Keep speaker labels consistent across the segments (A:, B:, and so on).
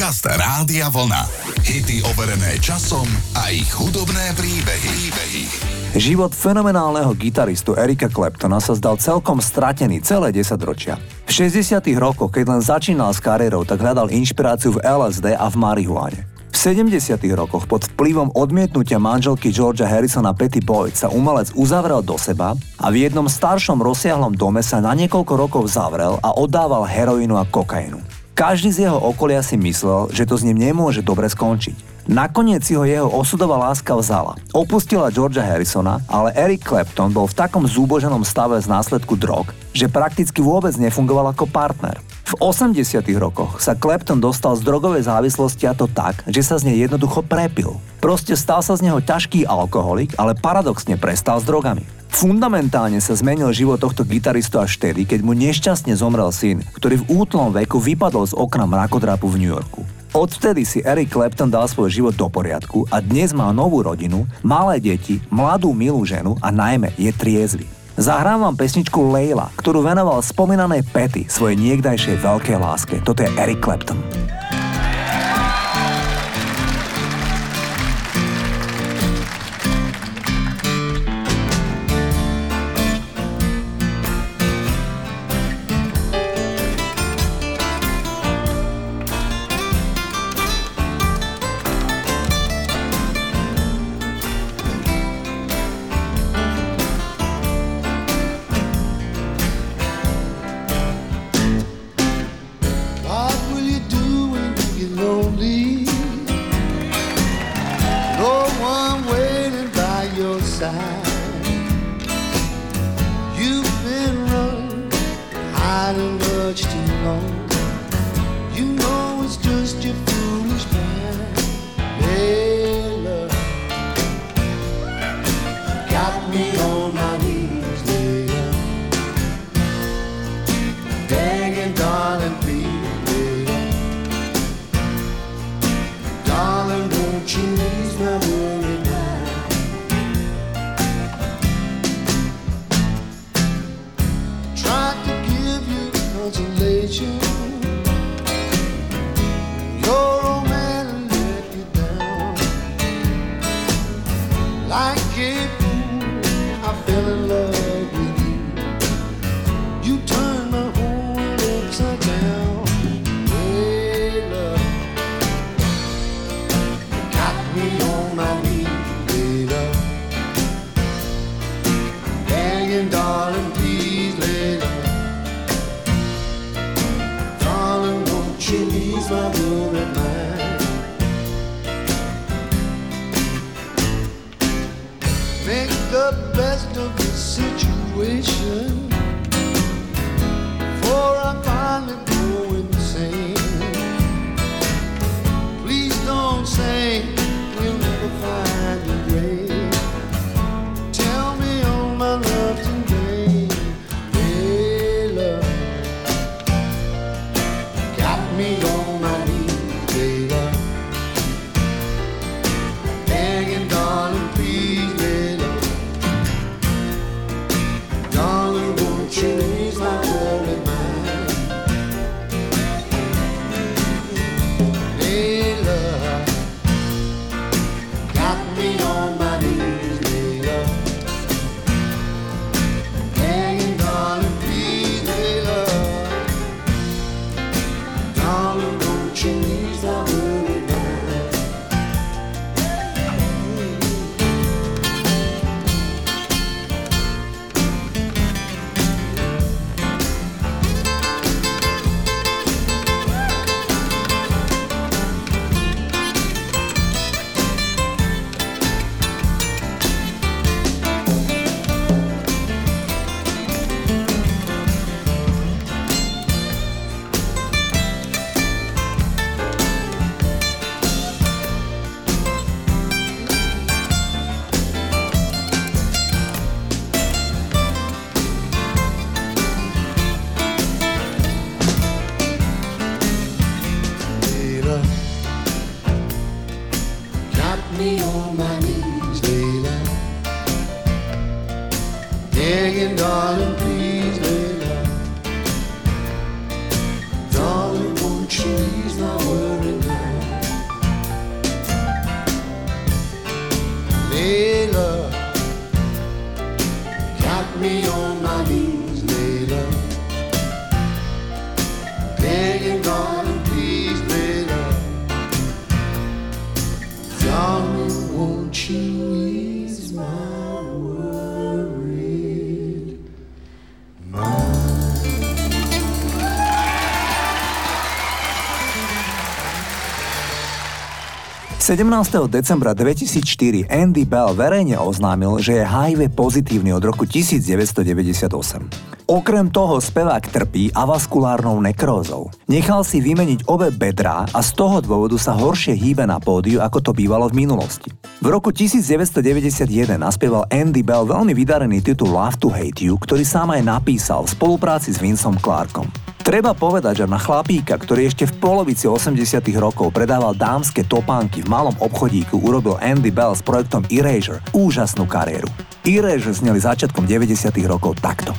A: Podcast Rádia Vlna. Hity overené časom a ich hudobné príbehy. príbehy.
B: Život fenomenálneho gitaristu Erika Claptona sa zdal celkom stratený celé 10 ročia. V 60 rokoch, keď len začínal s kariérou, tak hľadal inšpiráciu v LSD a v marihuáne. V 70. rokoch pod vplyvom odmietnutia manželky Georgia Harrisona Petty Boyd sa umelec uzavrel do seba a v jednom staršom rozsiahlom dome sa na niekoľko rokov zavrel a oddával heroínu a kokainu. Každý z jeho okolia si myslel, že to s ním nemôže dobre skončiť. Nakoniec si ho jeho osudová láska vzala. Opustila Georgia Harrisona, ale Eric Clapton bol v takom zúboženom stave z následku drog, že prakticky vôbec nefungoval ako partner. V 80 rokoch sa Clapton dostal z drogovej závislosti a to tak, že sa z nej jednoducho prepil. Proste stal sa z neho ťažký alkoholik, ale paradoxne prestal s drogami. Fundamentálne sa zmenil život tohto gitaristu až vtedy, keď mu nešťastne zomrel syn, ktorý v útlom veku vypadol z okna mrakodrapu v New Yorku. Odvtedy si Eric Clapton dal svoj život do poriadku a dnes má novú rodinu, malé deti, mladú milú ženu a najmä je triezvy. Zahrám vám pesničku Leila, ktorú venoval spomínanej Petty svojej niekdajšej veľkej láske. Toto je Eric Clapton.
C: 17. decembra 2004 Andy Bell verejne oznámil, že je HIV pozitívny od roku 1998. Okrem toho spevák trpí avaskulárnou nekrózou. Nechal si vymeniť obe bedrá a z toho dôvodu sa horšie hýbe na pódiu, ako to bývalo v minulosti. V roku 1991 naspieval Andy Bell veľmi vydarený titul Love to Hate You, ktorý sám aj napísal v spolupráci s Vincom Clarkom. Treba povedať, že na chlapíka, ktorý ešte v polovici 80 rokov predával dámske topánky v malom obchodíku, urobil Andy Bell s projektom Erasure úžasnú kariéru. Erasure zneli začiatkom 90 rokov takto.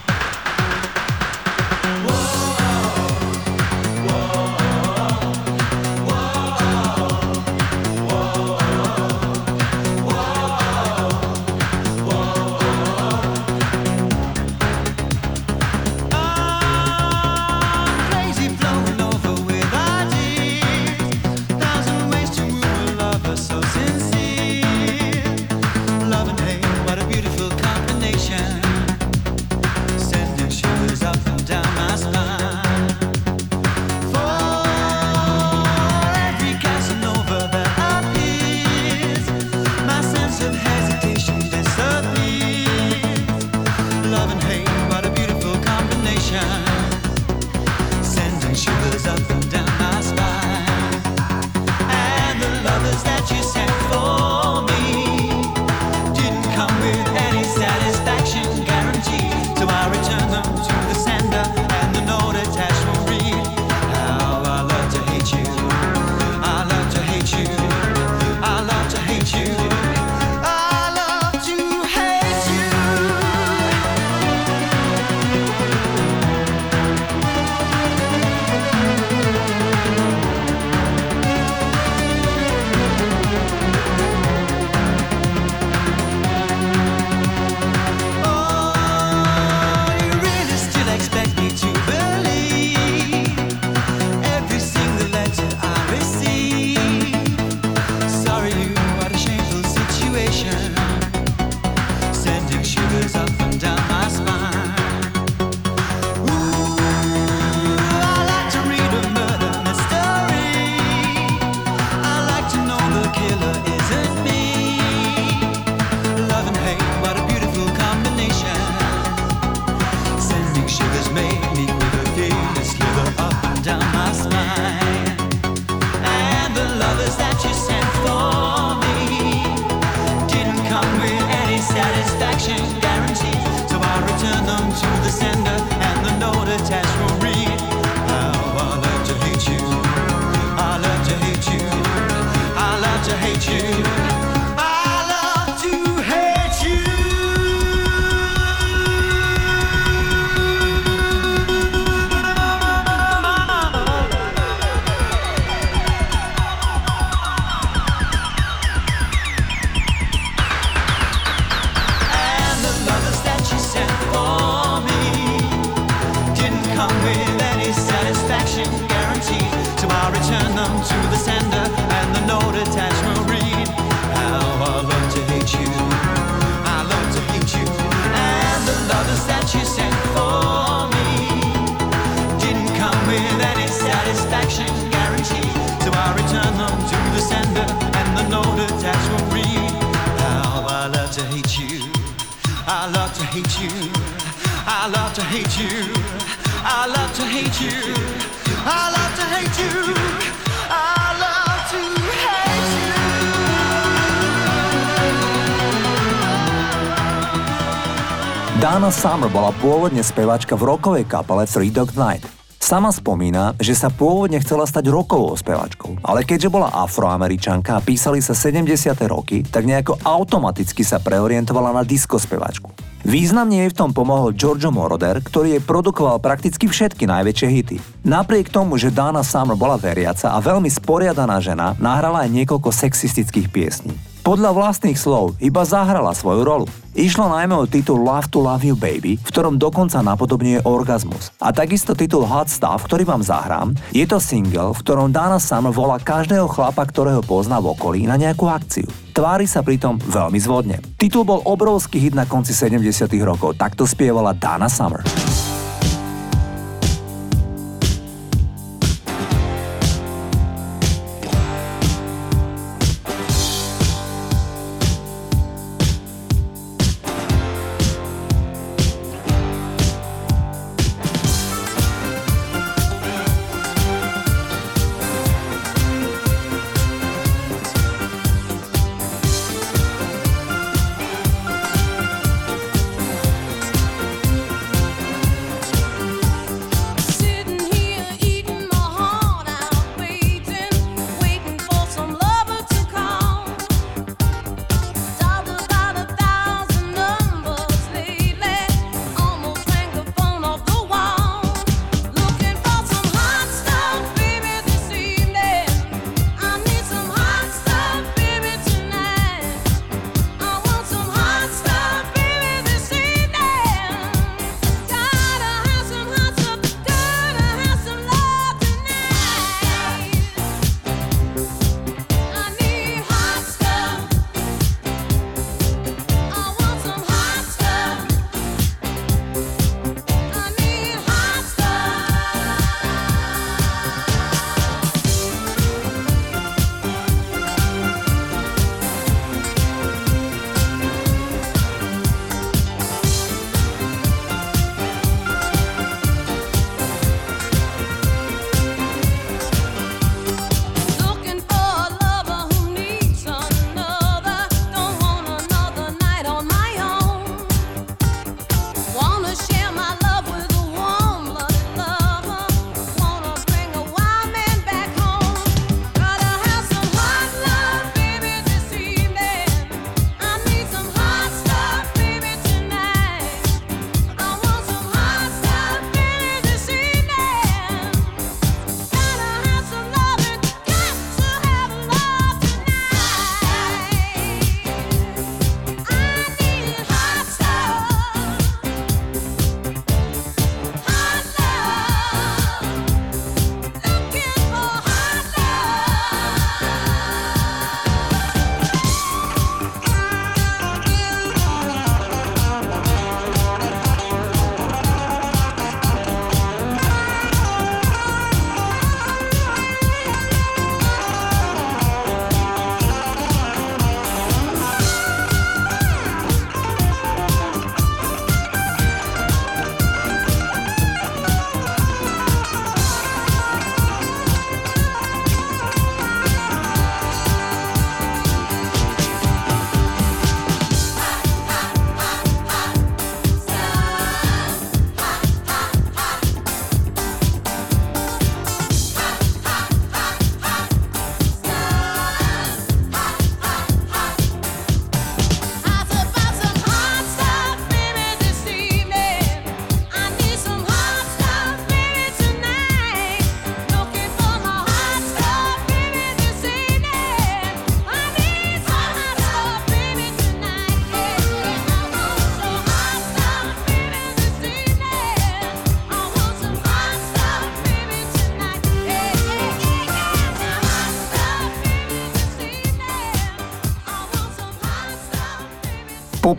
C: Dana Summer bola pôvodne spevačka v rokovej kapele Three Dog Night. Sama spomína, že sa pôvodne chcela stať rokovou spevačkou, ale keďže bola afroameričanka a písali sa 70. roky, tak nejako automaticky sa preorientovala na disco spevačku. Významne jej v tom pomohol Giorgio Moroder, ktorý jej produkoval prakticky všetky najväčšie hity. Napriek tomu, že Dana Summer bola veriaca a veľmi sporiadaná žena, nahrala aj niekoľko sexistických piesní. Podľa vlastných slov iba zahrala svoju rolu. Išlo najmä o titul Love to Love You Baby, v ktorom dokonca napodobňuje orgazmus. A takisto titul Hot Stuff, ktorý vám zahrám, je to single, v ktorom Dana Summer volá každého chlapa, ktorého pozná v okolí na nejakú akciu. Tvári sa pritom veľmi zvodne. Titul bol obrovský hit na konci 70 rokov, takto spievala Dana Summer.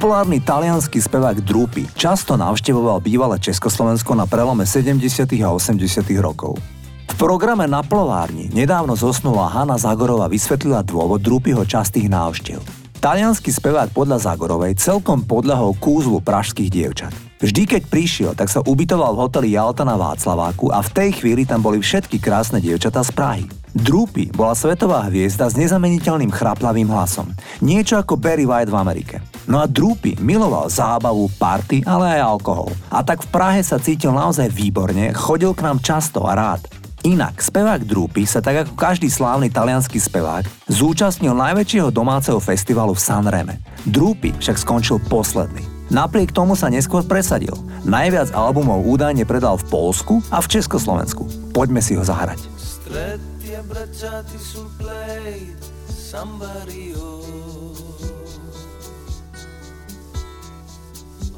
D: Populárny talianský spevák Drupy často navštevoval bývalé Československo na prelome 70. a 80. rokov. V programe Na plovárni nedávno zosnula Hanna Zagorová vysvetlila dôvod Drupyho častých návštev. Talianský spevák podľa Zagorovej celkom podľahol kúzlu pražských dievčat. Vždy, keď prišiel, tak sa ubytoval v hoteli Jalta na Václaváku a v tej chvíli tam boli všetky krásne dievčatá z Prahy. Drupy bola svetová hviezda s nezameniteľným chraplavým hlasom. Niečo ako Barry White v Amerike. No a Drupy miloval zábavu, party, ale aj alkohol. A tak v Prahe sa cítil naozaj výborne, chodil k nám často a rád. Inak, spevák Drúpy sa tak ako každý slávny talianský spevák zúčastnil najväčšieho domáceho festivalu v Sanreme. Drúpy však skončil posledný. Napriek tomu sa neskôr presadil. Najviac albumov údajne predal v Polsku a v Československu. Poďme si ho zahrať.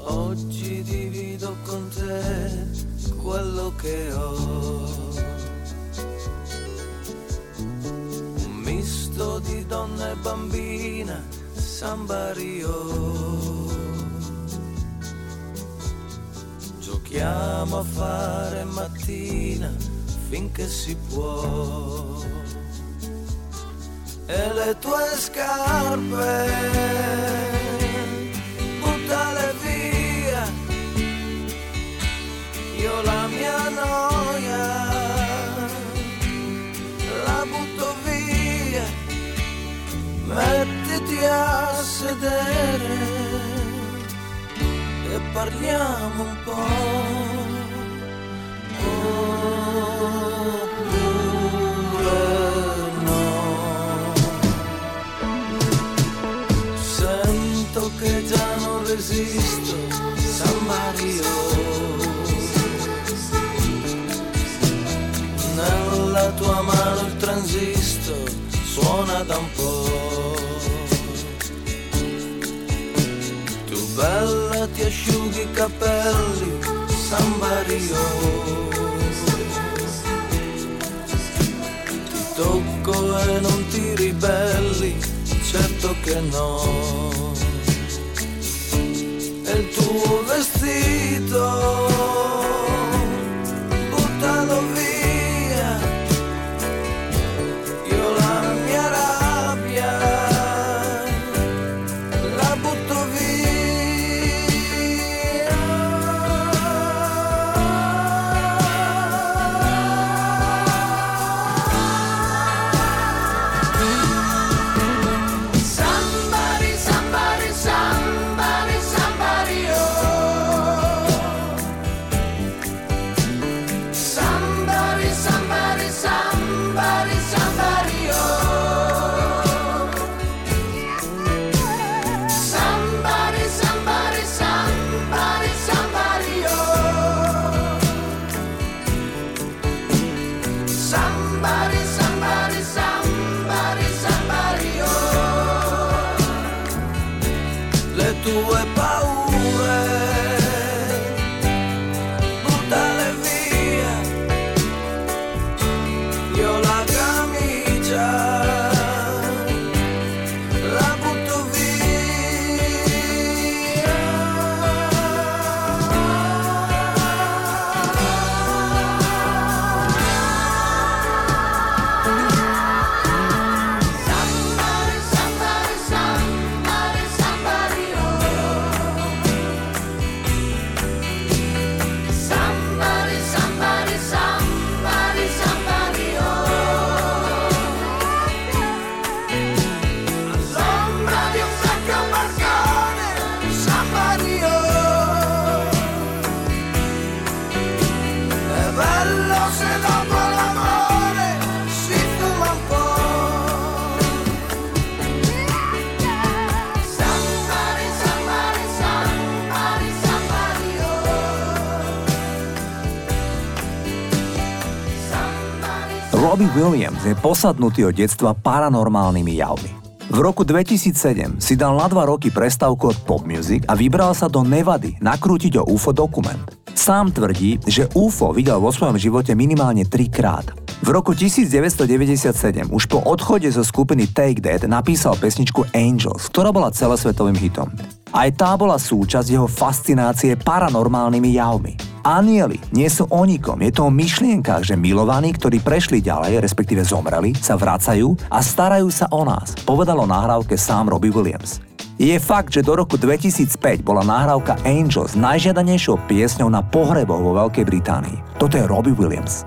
D: Oggi divido con te quello che ho misto di donna e bambina, Samba Rio. Giochiamo a fare mattina finché si può. E le tue scarpe, buttale via, io la mia noia mettiti a sedere e parliamo un po'. Oppure no. Sento che già non resisto, San Mario. Nella tua mano il transistor suona da un po'. bella ti asciughi i capelli, San Mario. Ti tocco e non ti ribelli, certo che no. E il tuo vestito Robbie Williams je posadnutý od detstva paranormálnymi javmi. V roku 2007 si dal na dva roky prestávku od pop music a vybral sa do Nevady nakrútiť o UFO dokument. Sám tvrdí, že UFO videl vo svojom živote minimálne trikrát. V roku 1997 už po odchode zo skupiny Take That napísal pesničku Angels, ktorá bola celosvetovým hitom.
E: Aj tá bola súčasť jeho fascinácie paranormálnymi javmi. Anieli nie sú o nikom, je to o myšlienkach, že milovaní, ktorí prešli ďalej, respektíve zomreli, sa vracajú a starajú sa o nás, povedalo nahrávke sám Robbie Williams. Je fakt, že do roku 2005 bola nahrávka Angels najžiadanejšou piesňou na pohreboch vo Veľkej Británii. Toto je Robbie Williams.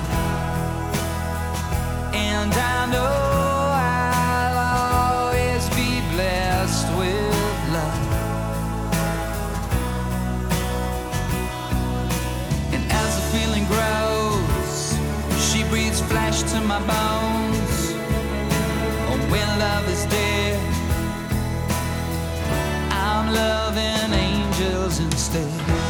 E: to my bones. Oh, when love is dead, I'm loving angels instead.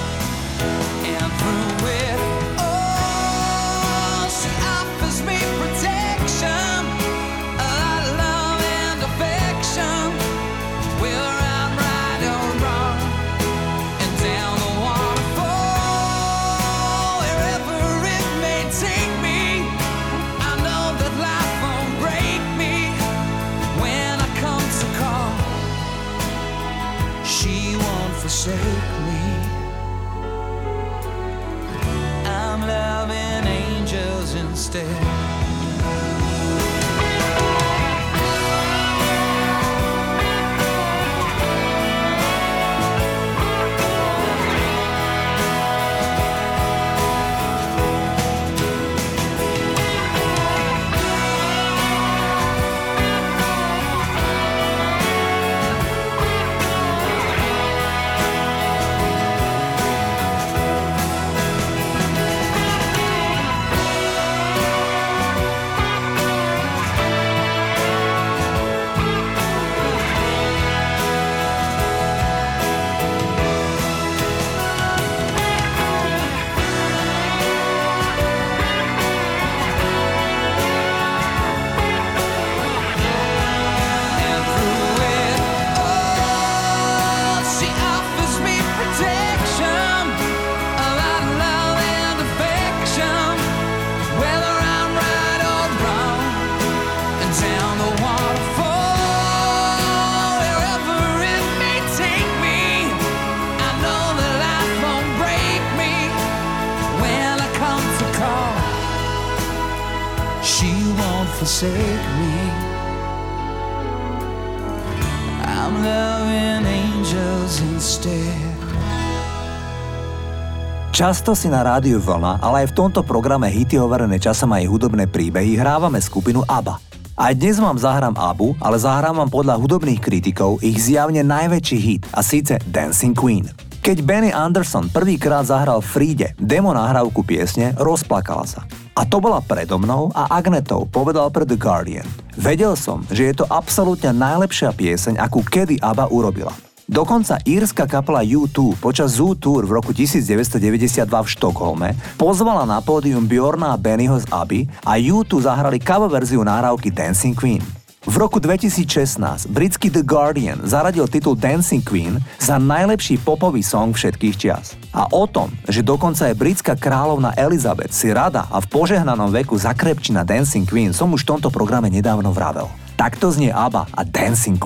E: instead Často si na rádiu Vlna, ale aj v tomto programe Hity overené časom aj hudobné príbehy hrávame skupinu ABBA. Aj dnes vám zahrám ABBU, ale zahrám vám podľa hudobných kritikov ich zjavne najväčší hit, a síce Dancing Queen. Keď Benny Anderson prvýkrát zahral Fríde demo nahrávku piesne, rozplakala sa. A to bola predo mnou a Agnetou, povedal pre The Guardian. Vedel som, že je to absolútne najlepšia pieseň, akú kedy ABBA urobila.
F: Dokonca írska kapela U2 počas Zoo Tour v roku 1992 v Štokholme pozvala na pódium Bjorna a Bennyho z Aby a U2 zahrali cover verziu nahrávky Dancing Queen. V roku 2016 britský The Guardian zaradil titul Dancing Queen za najlepší popový song všetkých čias. A o tom, že dokonca aj britská kráľovna Elizabeth si rada a v požehnanom veku zakrepčí na Dancing Queen som už v tomto programe nedávno vravel. Takto znie ABBA a Dancing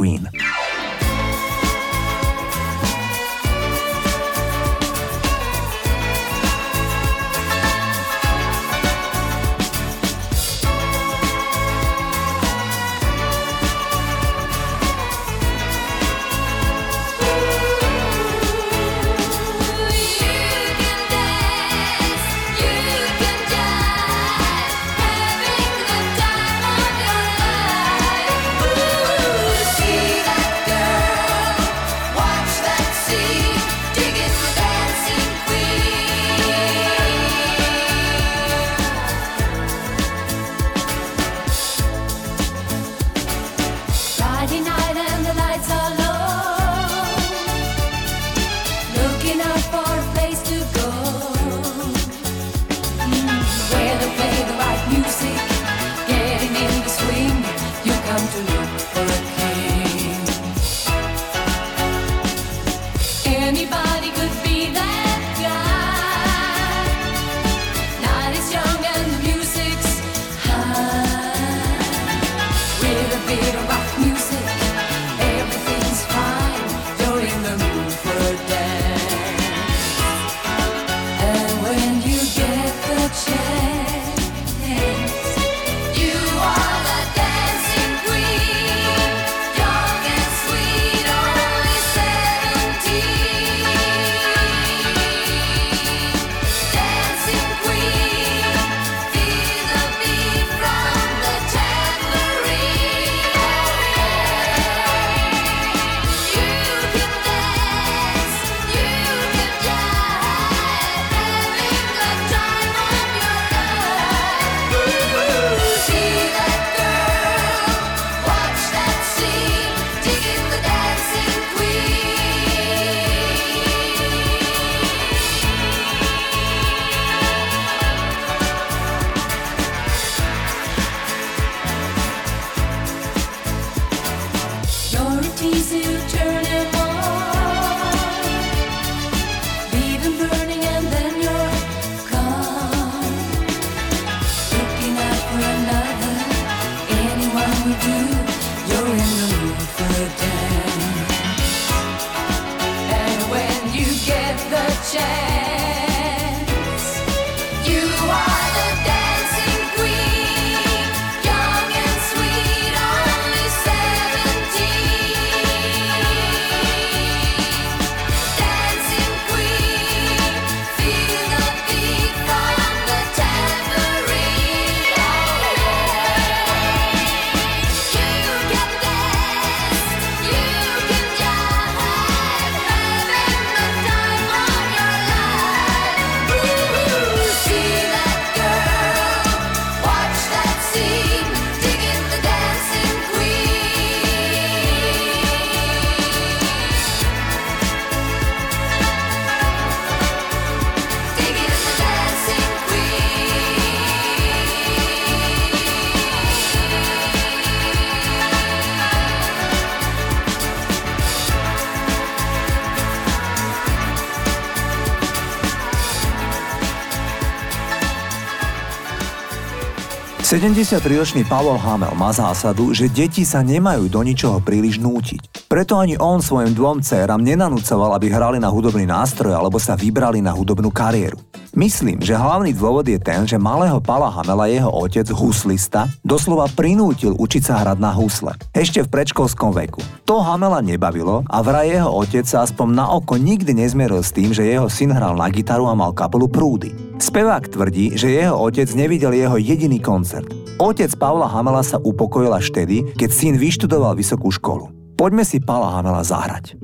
F: Queen.73-ročný Pavel Hamel má zásadu, že deti sa nemajú do ničoho príliš nútiť. Preto ani on svojim dvom dcerám nenanúcoval, aby hrali na hudobný nástroj alebo sa vybrali na hudobnú kariéru. Myslím, že hlavný dôvod je ten, že malého Pala Hamela jeho otec, huslista, doslova prinútil učiť sa hrať na husle. Ešte v predškolskom veku. To Hamela nebavilo a vraj jeho otec sa aspoň na oko nikdy nezmieril s tým, že jeho syn hral na gitaru a mal kapelu Prúdy. Spevák tvrdí, že jeho otec nevidel jeho jediný koncert. Otec Pavla Hamela sa upokojil až vtedy, keď syn vyštudoval vysokú školu. Poďme si Pala Hamela zahrať.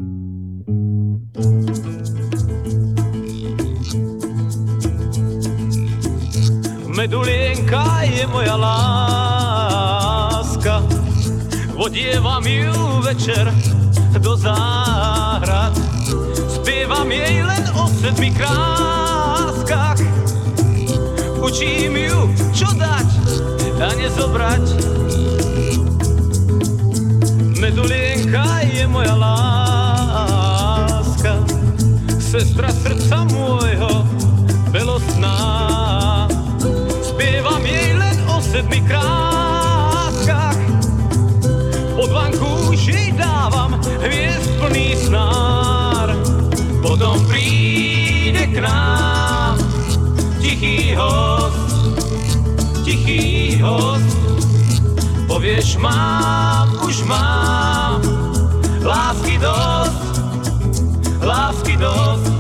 G: Medulienka je moja láska, odievam ju večer do záhrady Spievam jej len o sedmi kráskach. Učím ju, čo dať a nezobrať. Medulienka je moja láska. Sestra srdca môjho sedmi kráskach Pod jej dávam hviezd plný snár. Potom príde k nám tichý host Tichý host. Povieš mám, už mám Lásky dosť Lásky dosť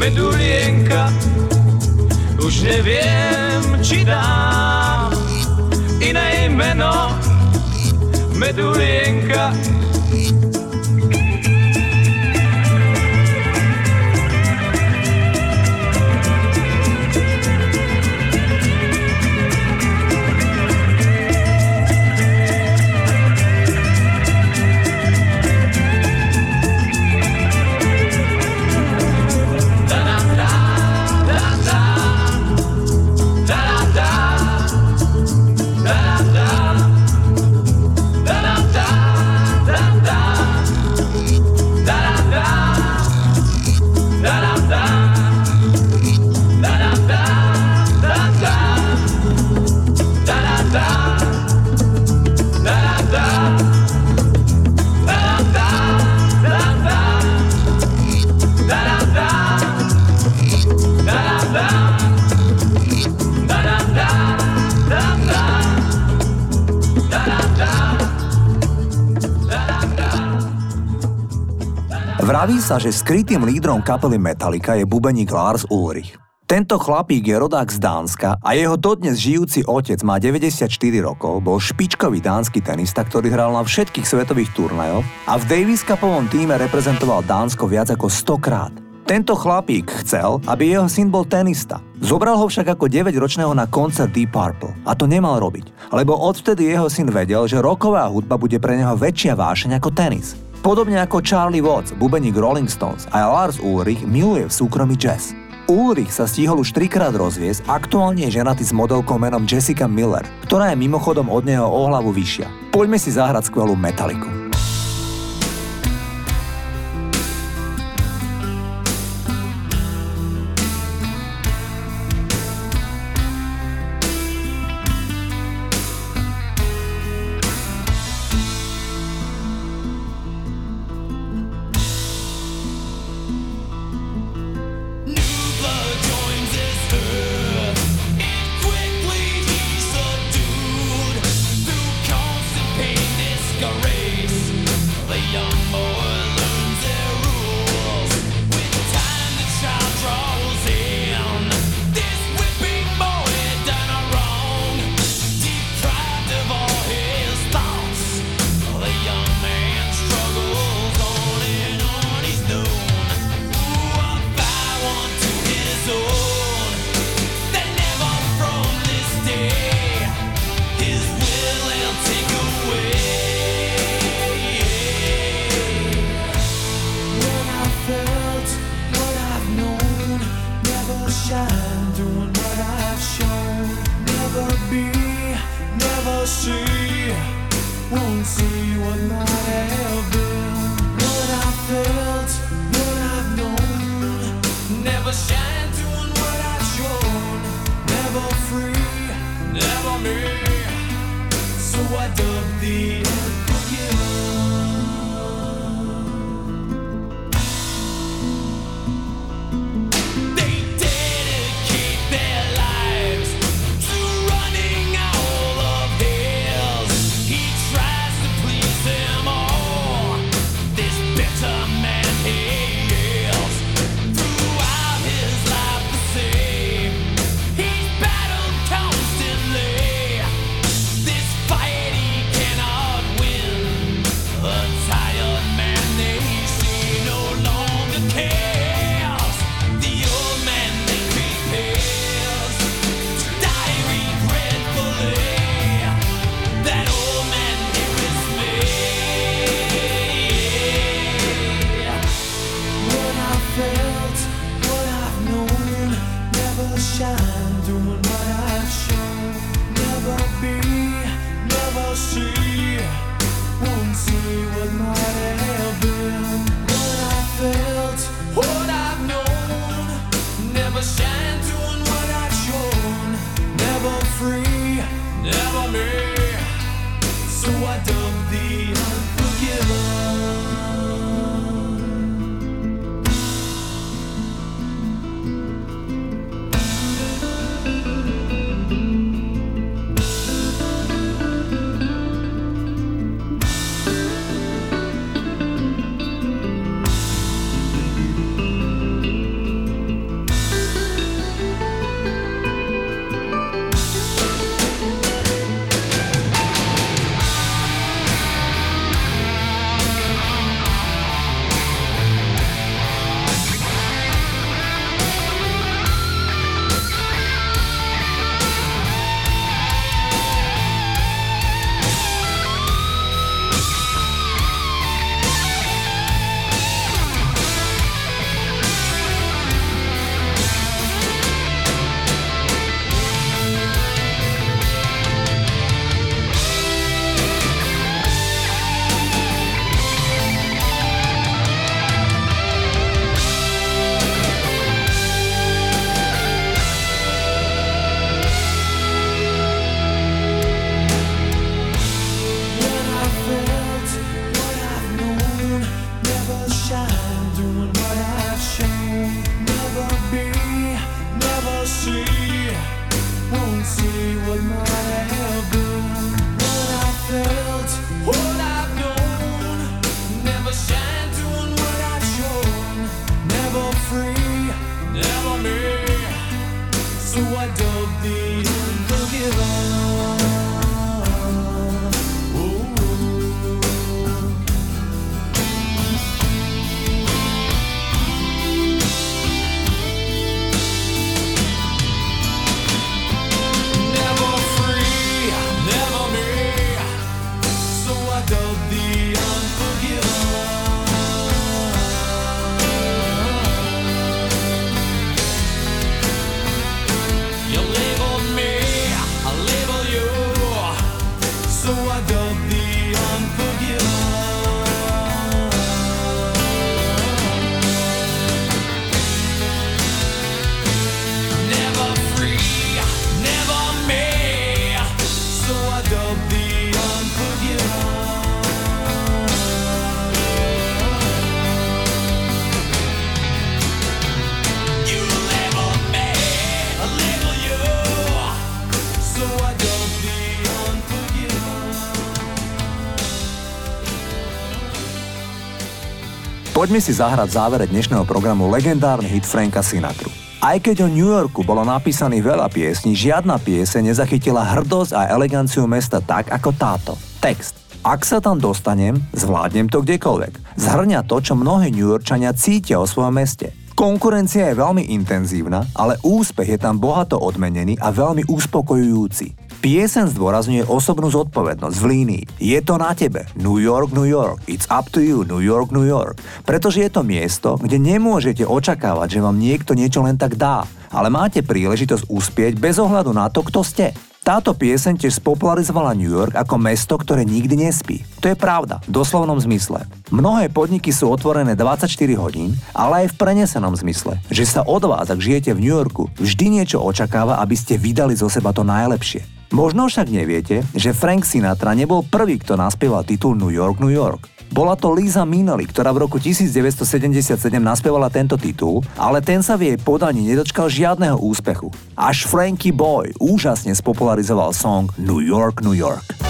G: medulienka Už neviem, či dám. Iné meno Medulienka
H: Vraví sa, že skrytým lídrom kapely Metallica je bubeník Lars Ulrich. Tento chlapík je rodák z Dánska a jeho dodnes žijúci otec má 94 rokov, bol špičkový dánsky tenista, ktorý hral na všetkých svetových turnajoch a v Davis Cupovom týme reprezentoval Dánsko viac ako 100 krát. Tento chlapík chcel, aby jeho syn bol tenista. Zobral ho však ako 9-ročného na koncert Deep Purple a to nemal robiť, lebo odvtedy jeho syn vedel, že roková hudba bude pre neho väčšia vášeň ako tenis. Podobne ako Charlie Watts, bubeník Rolling Stones a Lars Ulrich miluje v súkromí jazz. Ulrich sa stihol už trikrát rozviesť, aktuálne je ženatý s modelkou menom Jessica Miller, ktorá je mimochodom od neho o hlavu vyššia. Poďme si zahrať skvelú metaliku. Poďme si zahrať závere dnešného programu legendárny hit Franka Sinatru. Aj keď o New Yorku bolo napísaných veľa piesní, žiadna piese nezachytila hrdosť a eleganciu mesta tak ako táto. Text. Ak sa tam dostanem, zvládnem to kdekoľvek. Zhrňa to, čo mnohí New Yorkčania cítia o svojom meste. Konkurencia je veľmi intenzívna, ale úspech je tam bohato odmenený a veľmi uspokojujúci. Piesen zdôrazňuje osobnú zodpovednosť v línii. Je to na tebe. New York, New York. It's up to you. New York, New York. Pretože je to miesto, kde nemôžete očakávať, že vám niekto niečo len tak dá, ale máte príležitosť uspieť bez ohľadu na to, kto ste. Táto pieseň tiež spopularizovala New York ako mesto, ktoré nikdy nespí. To je pravda, v doslovnom zmysle. Mnohé podniky sú otvorené 24 hodín, ale aj v prenesenom zmysle, že sa od vás, ak žijete v New Yorku, vždy niečo očakáva, aby ste vydali zo seba to najlepšie. Možno však neviete, že Frank Sinatra nebol prvý, kto naspieval titul New York, New York. Bola to Lisa Minnelli, ktorá v roku 1977 naspievala tento titul, ale ten sa v jej podaní nedočkal žiadneho úspechu. Až Frankie Boy úžasne spopularizoval song New York, New York.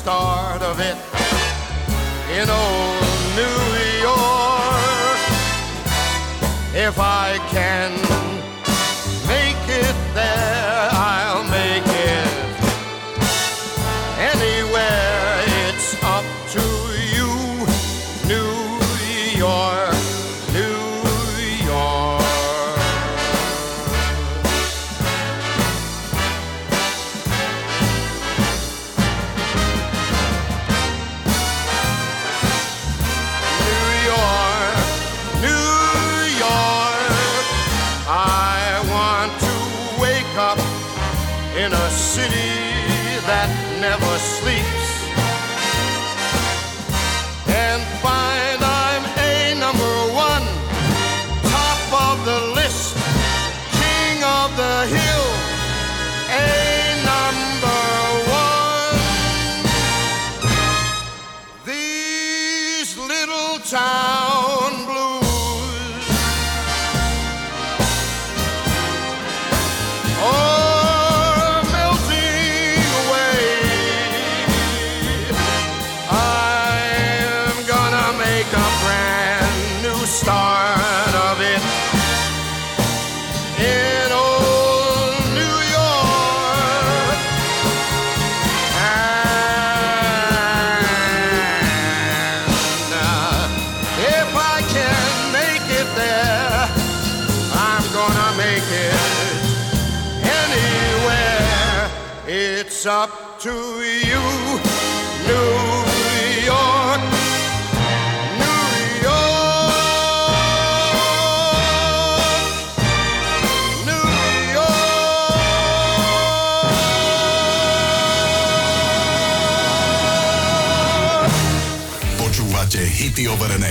I: start of it in old New York. If I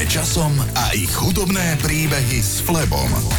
A: časom a ich hudobné príbehy s Flebom.